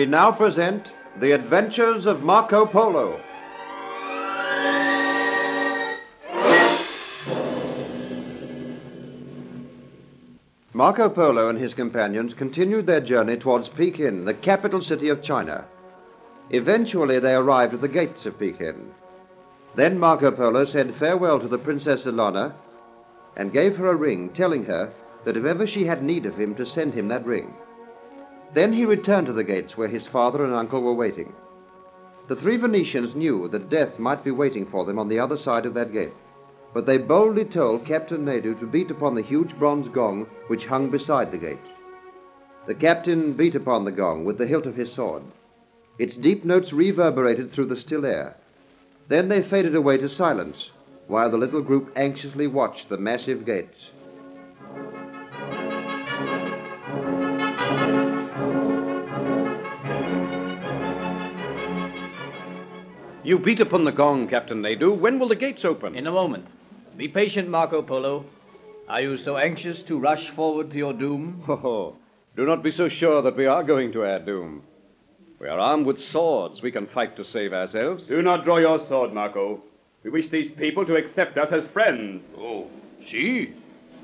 We now present The Adventures of Marco Polo. Marco Polo and his companions continued their journey towards Pekin, the capital city of China. Eventually, they arrived at the gates of Pekin. Then Marco Polo said farewell to the Princess Ilana and gave her a ring, telling her that if ever she had need of him, to send him that ring. Then he returned to the gates where his father and uncle were waiting. The three Venetians knew that death might be waiting for them on the other side of that gate, but they boldly told Captain Nadu to beat upon the huge bronze gong which hung beside the gate. The captain beat upon the gong with the hilt of his sword. Its deep notes reverberated through the still air. Then they faded away to silence, while the little group anxiously watched the massive gates. You beat upon the gong, Captain Nadu. When will the gates open? In a moment. Be patient, Marco Polo. Are you so anxious to rush forward to your doom? Oh, do not be so sure that we are going to our doom. We are armed with swords. We can fight to save ourselves. Do not draw your sword, Marco. We wish these people to accept us as friends. Oh, see?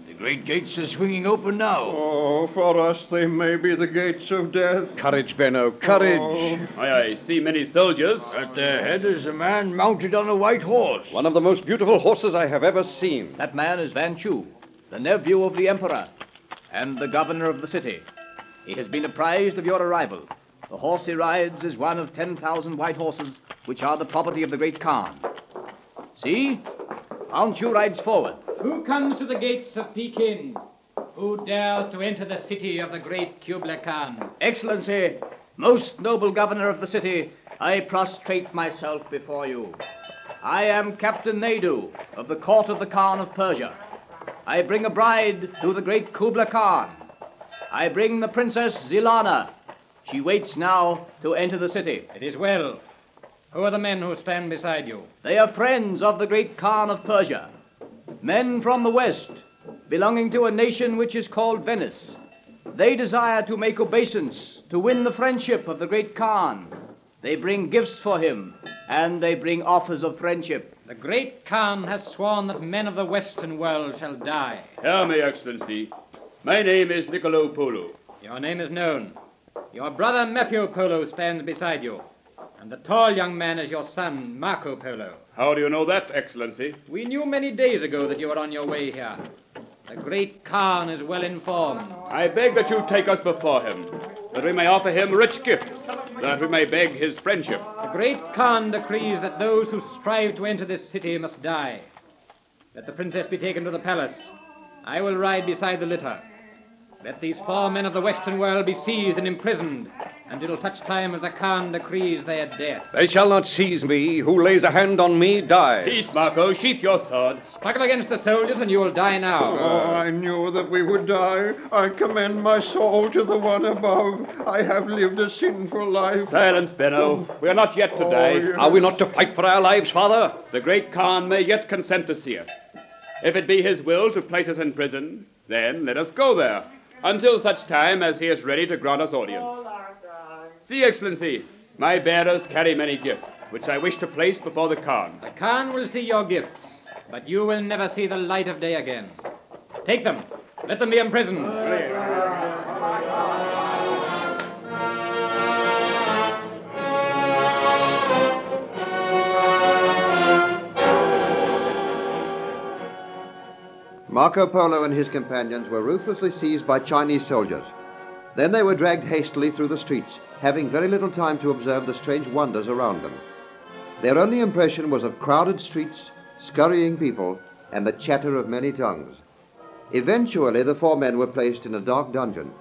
The great gates are swinging open now. Oh, for us they may be the gates of death. Courage, Benno, courage. Oh. I, I see many soldiers. At their head is a man mounted on a white horse. One of the most beautiful horses I have ever seen. That man is Van Chu, the nephew of the Emperor and the governor of the city. He has been apprised of your arrival. The horse he rides is one of 10,000 white horses, which are the property of the great Khan. See? Van Chu rides forward. Who comes to the gates of Pekin? Who dares to enter the city of the great Kublai Khan? Excellency, most noble governor of the city, I prostrate myself before you. I am Captain Nadu of the court of the Khan of Persia. I bring a bride to the great Kublai Khan. I bring the Princess Zilana. She waits now to enter the city. It is well. Who are the men who stand beside you? They are friends of the great Khan of Persia. Men from the West, belonging to a nation which is called Venice. They desire to make obeisance, to win the friendship of the great Khan. They bring gifts for him, and they bring offers of friendship. The great Khan has sworn that men of the Western world shall die. Hear me, Excellency. My name is Niccolo Polo. Your name is known. Your brother Maffeo Polo stands beside you. And the tall young man is your son, Marco Polo. How do you know that, Excellency? We knew many days ago that you were on your way here. The great Khan is well informed. I beg that you take us before him, that we may offer him rich gifts, that we may beg his friendship. The great Khan decrees that those who strive to enter this city must die. Let the princess be taken to the palace. I will ride beside the litter. Let these four men of the Western world be seized and imprisoned until such time as the Khan decrees their death. They shall not seize me. Who lays a hand on me dies. Peace, Marco. Sheath your sword. Struggle against the soldiers and you will die now. Oh, I knew that we would die. I commend my soul to the one above. I have lived a sinful life. Silence, Benno. We are not yet to Oh, die. yes. Are we not to fight for our lives, Father? The great Khan may yet consent to see us. If it be his will to place us in prison, then let us go there, until such time as he is ready to grant us audience. See, Excellency, my bearers carry many gifts, which I wish to place before the Khan. The Khan will see your gifts, but you will never see the light of day again. Take them. Let them be imprisoned. Marco Polo and his companions were ruthlessly seized by Chinese soldiers. Then they were dragged hastily through the streets, having very little time to observe the strange wonders around them. Their only impression was of crowded streets, scurrying people, and the chatter of many tongues. Eventually, the four men were placed in a dark dungeon.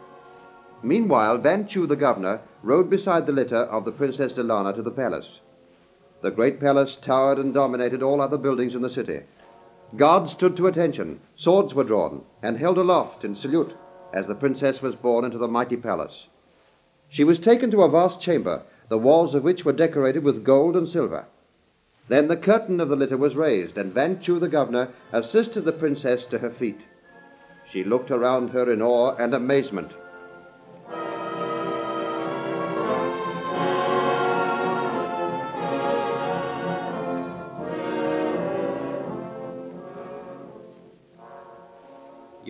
Meanwhile, Van Chu, the governor, rode beside the litter of the Princess Delana to the palace. The great palace towered and dominated all other buildings in the city. Guards stood to attention, swords were drawn, and held aloft in salute as the princess was borne into the mighty palace. She was taken to a vast chamber, the walls of which were decorated with gold and silver. Then the curtain of the litter was raised, and Van Chu, the governor, assisted the princess to her feet. She looked around her in awe and amazement.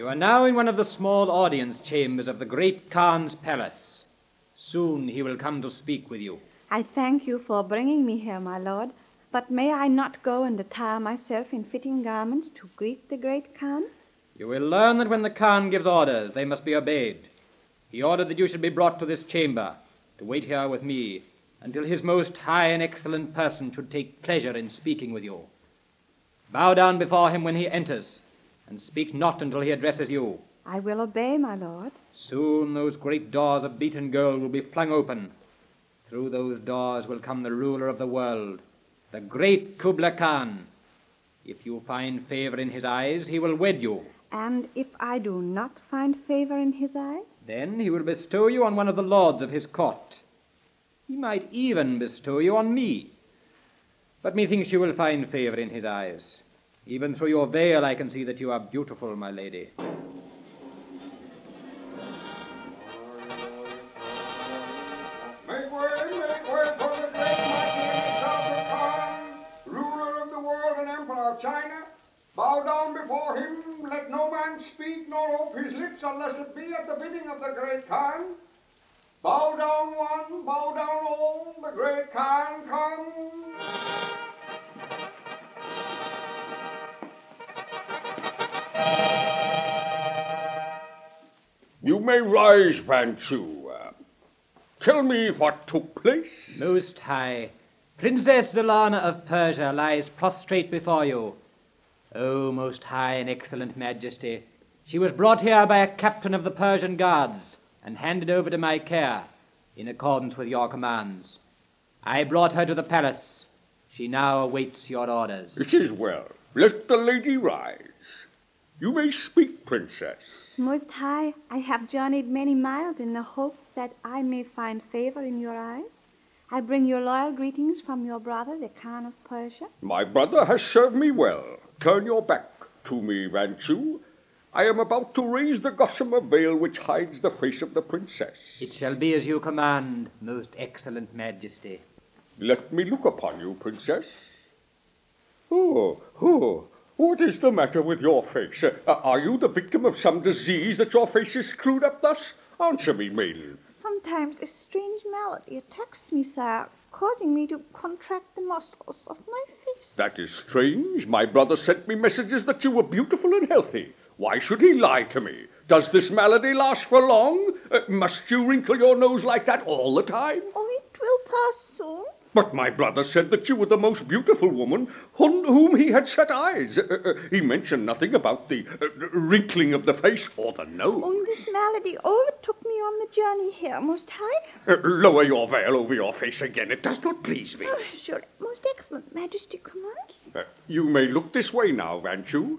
You are now in one of the small audience chambers of the great Khan's palace. Soon he will come to speak with you. I thank you for bringing me here, my lord. But may I not go and attire myself in fitting garments to greet the great Khan? You will learn that when the Khan gives orders, they must be obeyed. He ordered that you should be brought to this chamber to wait here with me until his most high and excellent person should take pleasure in speaking with you. Bow down before him when he enters, and speak not until he addresses you. I will obey, my lord. Soon those great doors of beaten gold will be flung open. Through those doors will come the ruler of the world, the great Kubla Khan. If you find favor in his eyes, he will wed you. And if I do not find favor in his eyes? Then he will bestow you on one of the lords of his court. He might even bestow you on me. But methinks you will find favor in his eyes. Even through your veil I can see that you are beautiful, my lady. Make way, make way for the great mighty Shah Khan, ruler of the world and emperor of China. Bow down before him, let no man speak nor open his lips unless it be at the bidding of the great Khan. Bow down one, bow down all, the great Khan comes. You may rise, Vanchu. Uh, tell me what took place. Most High, Princess Zelana of Persia lies prostrate before you. O most high and excellent Majesty, she was brought here by a captain of the Persian guards and handed over to my care in accordance with your commands. I brought her to the palace. She now awaits your orders. It is well. Let the lady rise. You may speak, princess. Most High, I have journeyed many miles in the hope that I may find favor in your eyes. I bring your loyal greetings from your brother, the Khan of Persia. My brother has served me well. Turn your back to me, Vanchu. I am about to raise the gossamer veil which hides the face of the princess. It shall be as you command, most excellent Majesty. Let me look upon you, princess. Oh, oh, what is the matter with your face? Uh, are you the victim of some disease that your face is screwed up thus? Answer me, maiden. Sometimes a strange malady attacks me, sire, causing me to contract the muscles of my face. That is strange. My brother sent me messages that you were beautiful and healthy. Why should he lie to me? Does this malady last for long? Uh, must you wrinkle your nose like that all the time? Oh, it will pass soon. But my brother said that you were the most beautiful woman on whom he had set eyes. Uh, uh, he mentioned nothing about the uh, wrinkling of the face or the nose. Oh, this malady overtook me on the journey here, Most High. Uh, lower your veil over your face again. It does not please me. Oh, sure, Most Excellent Majesty commands. Uh, you may look this way now, Vanchu.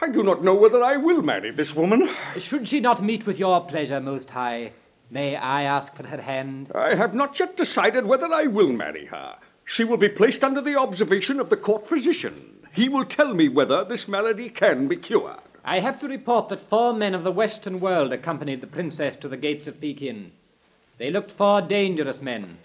I do not know whether I will marry this woman. Should she not meet with your pleasure, Most High, may I ask for her hand? I have not yet decided whether I will marry her. She will be placed under the observation of the court physician. He will tell me whether this malady can be cured. I have to report that four men of the Western world accompanied the princess to the gates of Pekin. They looked for dangerous men.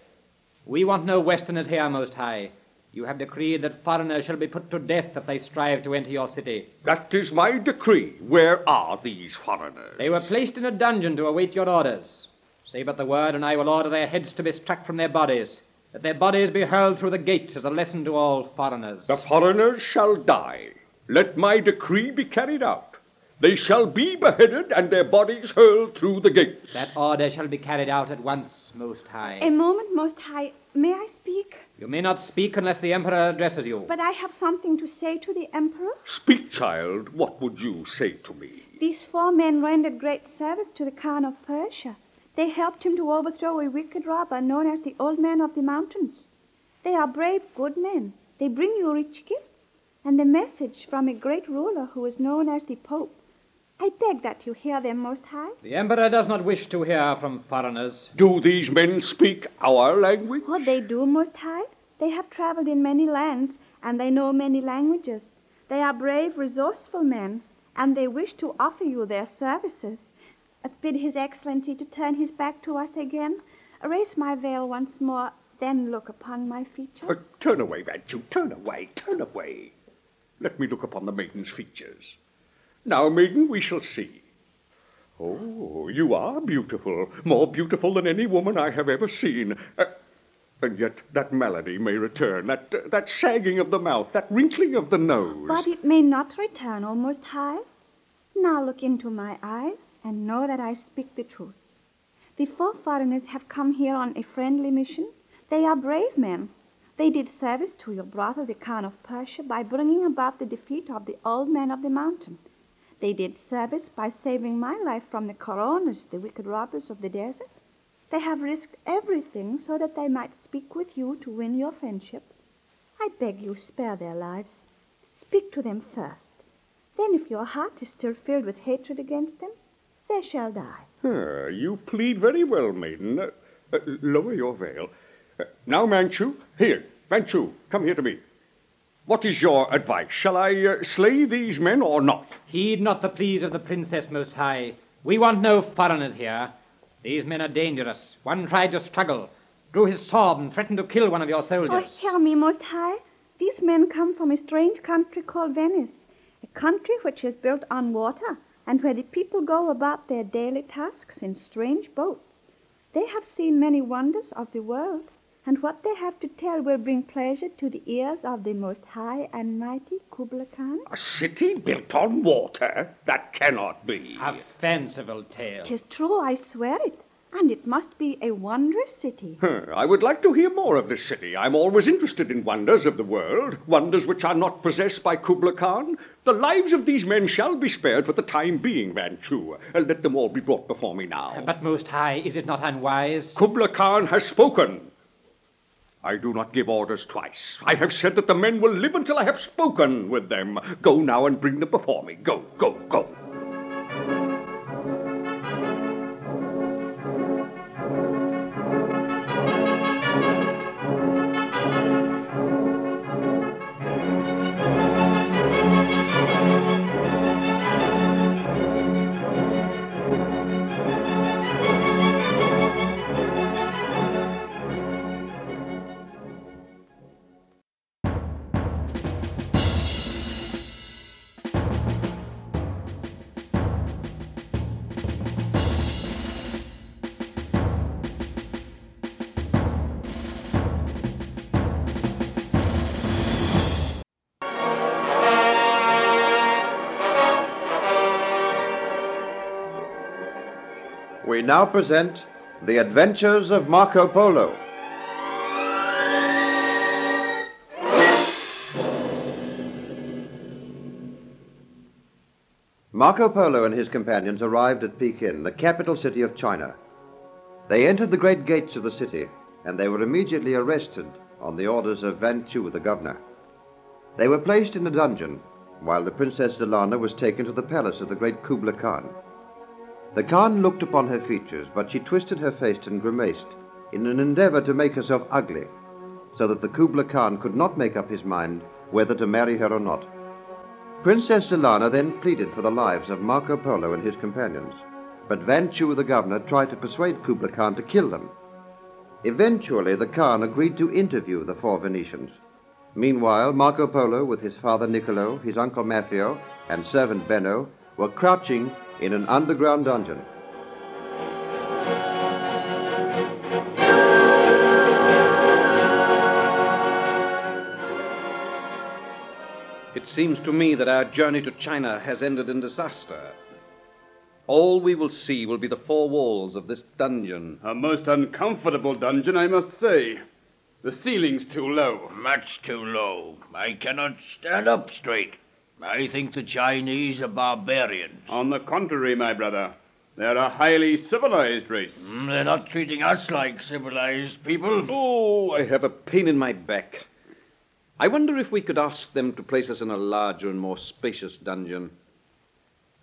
We want no Westerners here, Most High. You have decreed that foreigners shall be put to death if they strive to enter your city. That is my decree. Where are these foreigners? They were placed in a dungeon to await your orders. Say but the word, and I will order their heads to be struck from their bodies, that their bodies be hurled through the gates as a lesson to all foreigners. The foreigners shall die. Let my decree be carried out. They shall be beheaded and their bodies hurled through the gates. That order shall be carried out at once, Most High. A moment, Most High. May I speak? You may not speak unless the Emperor addresses you. But I have something to say to the Emperor. Speak, child. What would you say to me? These four men rendered great service to the Khan of Persia. They helped him to overthrow a wicked robber known as the Old Man of the Mountains. They are brave, good men. They bring you rich gifts and a message from a great ruler who is known as the Pope. I beg that you hear them, Most High. The Emperor does not wish to hear from foreigners. Do these men speak our language? What they do, Most High? They have traveled in many lands, and they know many languages. They are brave, resourceful men, and they wish to offer you their services. Bid His Excellency to turn his back to us again. Erase my veil once more, then look upon my features. Uh, turn away, Vanchu. Turn away. Turn away. Let me look upon the maiden's features. Now, maiden, we shall see. Oh, you are beautiful, more beautiful than any woman I have ever seen. Uh, and yet that malady may return, that, uh, that sagging of the mouth, that wrinkling of the nose. But it may not return, O Most High. Now look into my eyes and know that I speak the truth. The four foreigners have come here on a friendly mission. They are brave men. They did service to your brother, the Khan of Persia, by bringing about the defeat of the old man of the mountain. They did service by saving my life from the Coronas, the wicked robbers of the desert. They have risked everything so that they might speak with you to win your friendship. I beg you spare their lives. Speak to them first. Then, if your heart is still filled with hatred against them, they shall die. Ah, you plead very well, maiden. Uh, uh, lower your veil. Uh, now, Van Chu, here, Van Chu, come here to me. What is your advice? Shall I uh, slay these men or not? Heed not the pleas of the princess, Most High. We want no foreigners here. These men are dangerous. One tried to struggle, drew his sword, and threatened to kill one of your soldiers. Oh, soldiers. hear me, Most High. These men come from a strange country called Venice, a country which is built on water and where the people go about their daily tasks in strange boats. They have seen many wonders of the world, and what they have to tell will bring pleasure to the ears of the Most High and Mighty Kubla Khan. A city built on water? That cannot be. A fanciful tale. Tis true, I swear it, and it must be a wondrous city. I would like to hear more of this city. I'm always interested in wonders of the world, wonders which are not possessed by Kubla Khan. The lives of these men shall be spared for the time being, Van Chu. Uh, let them all be brought before me now. But, Most High, is it not unwise? Kubla Khan has spoken. I do not give orders twice. I have said that the men will live until I have spoken with them. Go now and bring them before me. Go, go, go. Now present The Adventures of Marco Polo. Marco Polo and his companions arrived at Pekin, the capital city of China. They entered the great gates of the city, and they were immediately arrested on the orders of Van Chu, the governor. They were placed in a dungeon, while the Princess Zelana was taken to the palace of the great Kubla Khan. The Khan looked upon her features, but she twisted her face and grimaced in an endeavor to make herself ugly, so that the Kubla Khan could not make up his mind whether to marry her or not. Princess Zelana then pleaded for the lives of Marco Polo and his companions, but Van Chu, the governor, tried to persuade Kubla Khan to kill them. Eventually, the Khan agreed to interview the four Venetians. Meanwhile, Marco Polo, with his father Niccolo, his uncle Maffeo, and servant Benno, were crouching in an underground dungeon. It seems to me that our journey to China has ended in disaster. All we will see will be the four walls of this dungeon. A most uncomfortable dungeon, I must say. The ceiling's too low. Much too low. I cannot stand up straight. I think the Chinese are barbarians. On the contrary, my brother, they're a highly civilized race. Mm, They're not treating us like civilized people. Oh, I have a pain in my back. I wonder if we could ask them to place us in a larger and more spacious dungeon.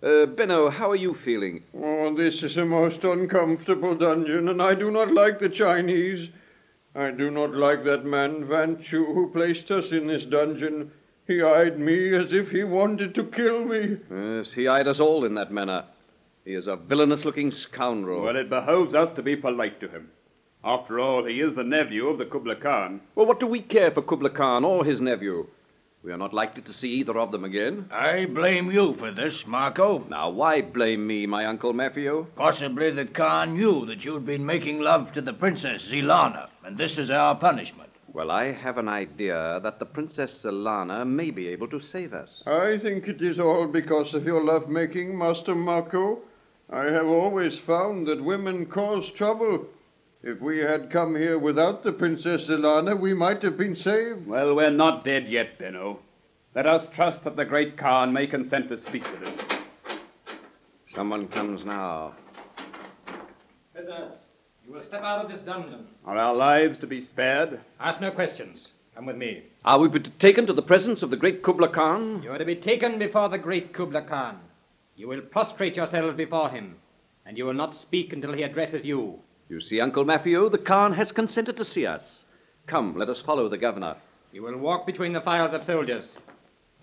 Uh, Benno, how are you feeling? Oh, this is a most uncomfortable dungeon, and I do not like the Chinese. I do not like that man, Van Chu, who placed us in this dungeon. He eyed me as if he wanted to kill me. Yes, he eyed us all in that manner. He is a villainous looking scoundrel. Well, it behoves us to be polite to him. After all, he is the nephew of the Kubla Khan. Well, what do we care for Kubla Khan or his nephew? We are not likely to see either of them again. I blame you for this, Marco. Now, why blame me, my Uncle Maffeo? Possibly the Khan knew that you'd been making love to the Princess Zilana, and this is our punishment. Well, I have an idea that the Princess Zelana may be able to save us. I think it is all because of your love making, Master Marco. I have always found that women cause trouble. If we had come here without the Princess Zelana, we might have been saved. Well, we're not dead yet, Benno. Let us trust that the great Khan may consent to speak with us. Someone comes now. Prisoners, you will step out of this dungeon. Are our lives to be spared? Ask no questions. Come with me. Are we to be taken to the presence of the great Kubla Khan? You are to be taken before the great Kubla Khan. You will prostrate yourselves before him, and you will not speak until he addresses you. You see, Uncle Maffeo, the Khan has consented to see us. Come, let us follow the governor. You will walk between the files of soldiers.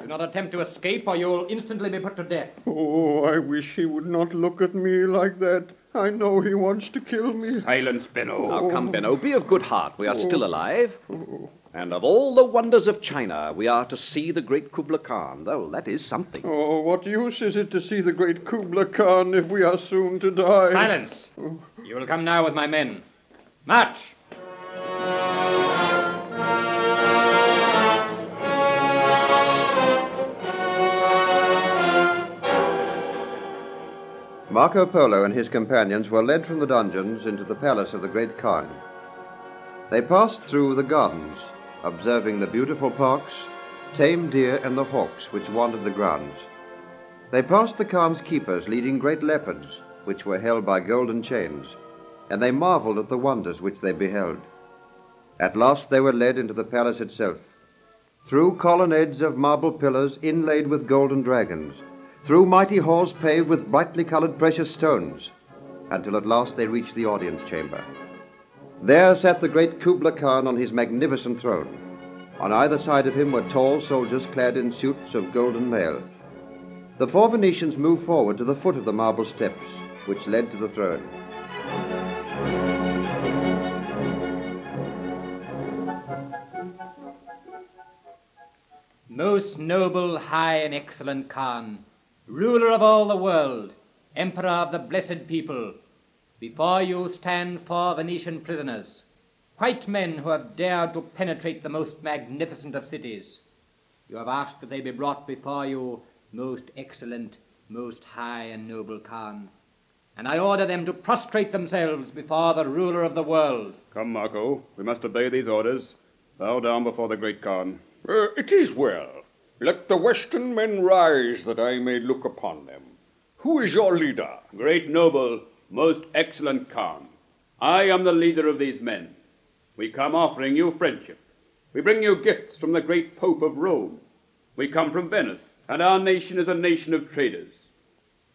Do not attempt to escape, or you will instantly be put to death. Oh, I wish he would not look at me like that. I know he wants to kill me. Silence, Benno. Now, come, Benno, be of good heart. We are oh. still alive. Oh. And of all the wonders of China, we are to see the great Kubla Khan, though that is something. Oh, what use is it to see the great Kubla Khan if we are soon to die? Silence! Oh. You will come now with my men. March! Marco Polo and his companions were led from the dungeons into the palace of the great Khan. They passed through the gardens, observing the beautiful parks, tame deer, and the hawks which wandered the grounds. They passed the Khan's keepers leading great leopards, which were held by golden chains, and they marveled at the wonders which they beheld. At last they were led into the palace itself, through colonnades of marble pillars inlaid with golden dragons, through mighty halls paved with brightly colored precious stones, until at last they reached the audience chamber. There sat the great Kubla Khan on his magnificent throne. On either side of him were tall soldiers clad in suits of golden mail. The four Venetians moved forward to the foot of the marble steps, which led to the throne. Most noble, high, and excellent Khan, ruler of all the world, emperor of the blessed people, before you stand four Venetian prisoners, white men who have dared to penetrate the most magnificent of cities. You have asked that they be brought before you, most excellent, most high and noble Khan, and I order them to prostrate themselves before the ruler of the world. Come, Marco. We must obey these orders. Bow down before the great Khan. Uh, it is well. Let the Western men rise that I may look upon them. Who is your leader? Great noble, most excellent Khan. I am the leader of these men. We come offering you friendship. We bring you gifts from the great Pope of Rome. We come from Venice, and our nation is a nation of traders.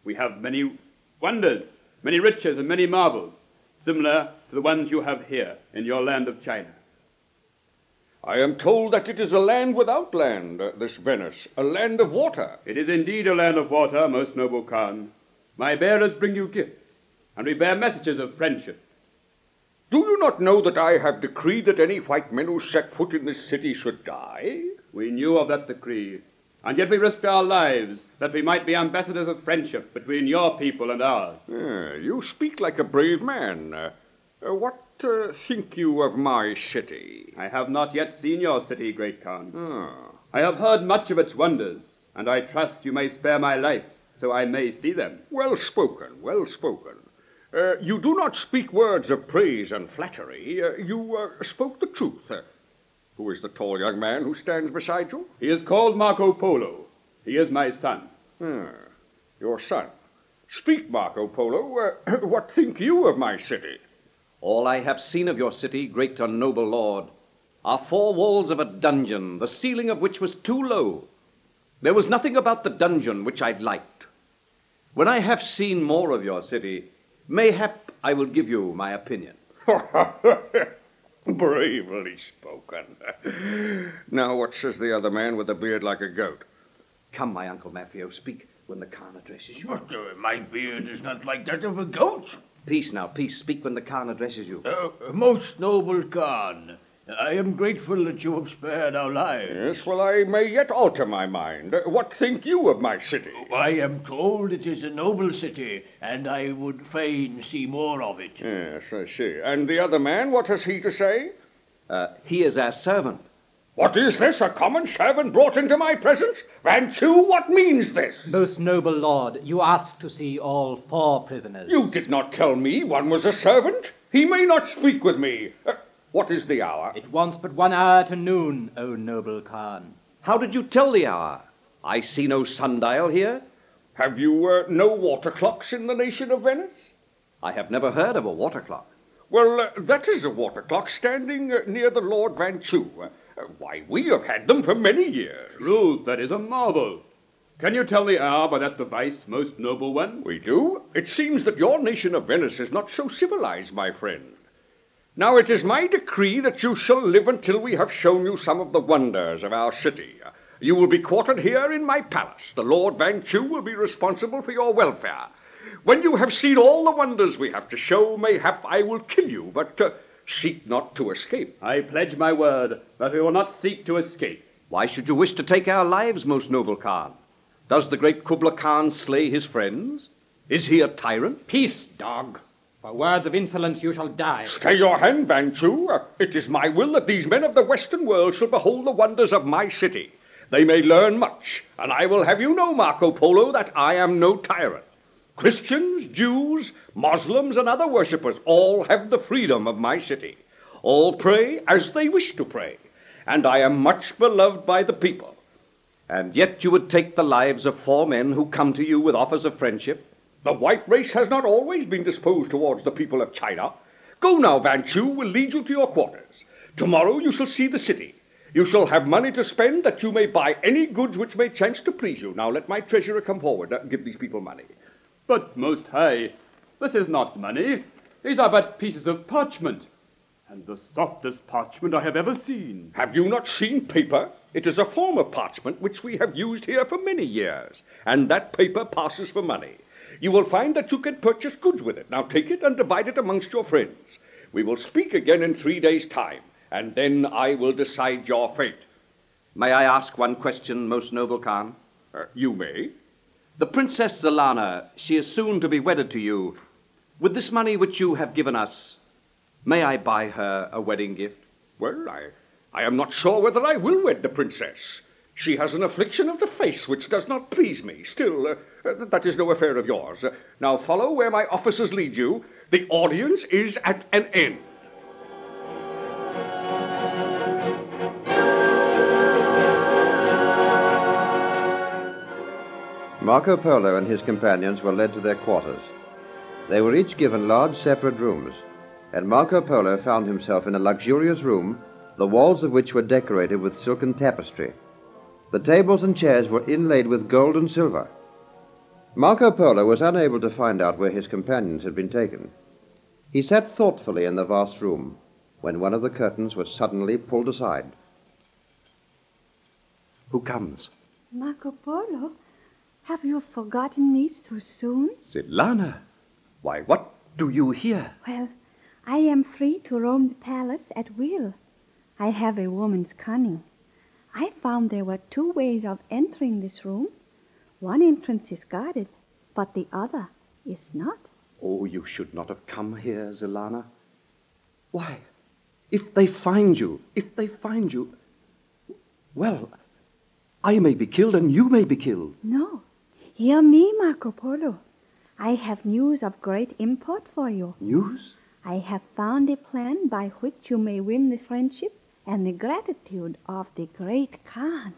We have many wonders, many riches, and many marvels, similar to the ones you have here in your land of China. I am told that it is a land without land, uh, this Venice, a land of water. It is indeed a land of water, most noble Khan. My bearers bring you gifts, and we bear messages of friendship. Do you not know that I have decreed that any white men who set foot in this city should die? We knew of that decree, and yet we risked our lives that we might be ambassadors of friendship between your people and ours. Ah, you speak like a brave man. Uh, what uh, think you of my city? I have not yet seen your city, great Khan. Ah, I have heard much of its wonders, and I trust you may spare my life so I may see them. well spoken, well spoken. Uh, you do not speak words of praise and flattery. Uh, you uh, spoke the truth. Uh, who is the tall young man who stands beside you? He is called Marco Polo. He is my son. Ah, your son. Speak, Marco Polo. Uh, what think you of my city? All I have seen of your city, great and noble lord, are four walls of a dungeon, the ceiling of which was too low. There was nothing about the dungeon which I liked. When I have seen more of your city, mayhap I will give you my opinion. Bravely spoken. now, what says the other man with a beard like a goat? Come, my Uncle Maffeo, speak when the Khan addresses you. But uh, my beard is not like that of a goat. Peace now, peace. Speak when the Khan addresses you. Uh, most noble Khan, I am grateful that you have spared our lives. Yes, well, I may yet alter my mind. What think you of my city? I am told it is a noble city, and I would fain see more of it. Yes, I see. And the other man, what has he to say? Uh, he is our servant. What is this? A common servant brought into my presence? Van Chu, what means this? Most noble lord, you asked to see all four prisoners. You did not tell me one was a servant. He may not speak with me. Uh, what is the hour? It wants but one hour to noon, O noble Khan. How did you tell the hour? I see no sundial here. Have you uh, no water clocks in the nation of Venice? I have never heard of a water clock. Well, uh, that is a water clock standing uh, near the Lord Van Chu. Uh, why, we have had them for many years. Truth, that is a marvel. Can you tell the hour by that device, most noble one? We do. It seems that your nation of Venice is not so civilized, my friend. Now it is my decree that you shall live until we have shown you some of the wonders of our city. You will be quartered here in my palace. The Lord Van Chu will be responsible for your welfare. When you have seen all the wonders we have to show, mayhap I will kill you, but uh, seek not to escape. I pledge my word that we will not seek to escape. Why should you wish to take our lives, most noble Khan? Does the great Kubla Khan slay his friends? Is he a tyrant? Peace, dog. For words of insolence you shall die. Stay your hand, Van Chu. Uh, It is my will that these men of the Western world shall behold the wonders of my city. They may learn much, and I will have you know, Marco Polo, that I am no tyrant. Christians, Jews, Muslims, and other worshippers all have the freedom of my city. All pray as they wish to pray, and I am much beloved by the people. And yet you would take the lives of four men who come to you with offers of friendship? The white race has not always been disposed towards the people of China. Go now, Van Chu will lead you to your quarters. Tomorrow you shall see the city. You shall have money to spend that you may buy any goods which may chance to please you. Now let my treasurer come forward. and give these people money. But, most high, this is not money. These are but pieces of parchment, and the softest parchment I have ever seen. Have you not seen paper? It is a form of parchment which we have used here for many years, and that paper passes for money. You will find that you can purchase goods with it. Now take it and divide it amongst your friends. We will speak again in three days' time, and then I will decide your fate. May I ask one question, most noble Khan? Uh, you may. The Princess Zalana, she is soon to be wedded to you. With this money which you have given us, may I buy her a wedding gift? Well, I, I am not sure whether I will wed the princess. She has an affliction of the face which does not please me. Still, uh, that is no affair of yours. Now follow where my officers lead you. The audience is at an end. Marco Polo and his companions were led to their quarters. They were each given large separate rooms, and Marco Polo found himself in a luxurious room, the walls of which were decorated with silken tapestry. The tables and chairs were inlaid with gold and silver. Marco Polo was unable to find out where his companions had been taken. He sat thoughtfully in the vast room when one of the curtains was suddenly pulled aside. Who comes? Marco Polo, have you forgotten me so soon? Zilana. Why, what do you here? Well, I am free to roam the palace at will. I have a woman's cunning. I found there were two ways of entering this room. One entrance is guarded, but the other is not. Oh, you should not have come here, Zilana. Why, if they find you, if they find you, well, I may be killed and you may be killed. No. Hear me, Marco Polo. I have news of great import for you. News? I have found a plan by which you may win the friendship and the gratitude of the great Khan.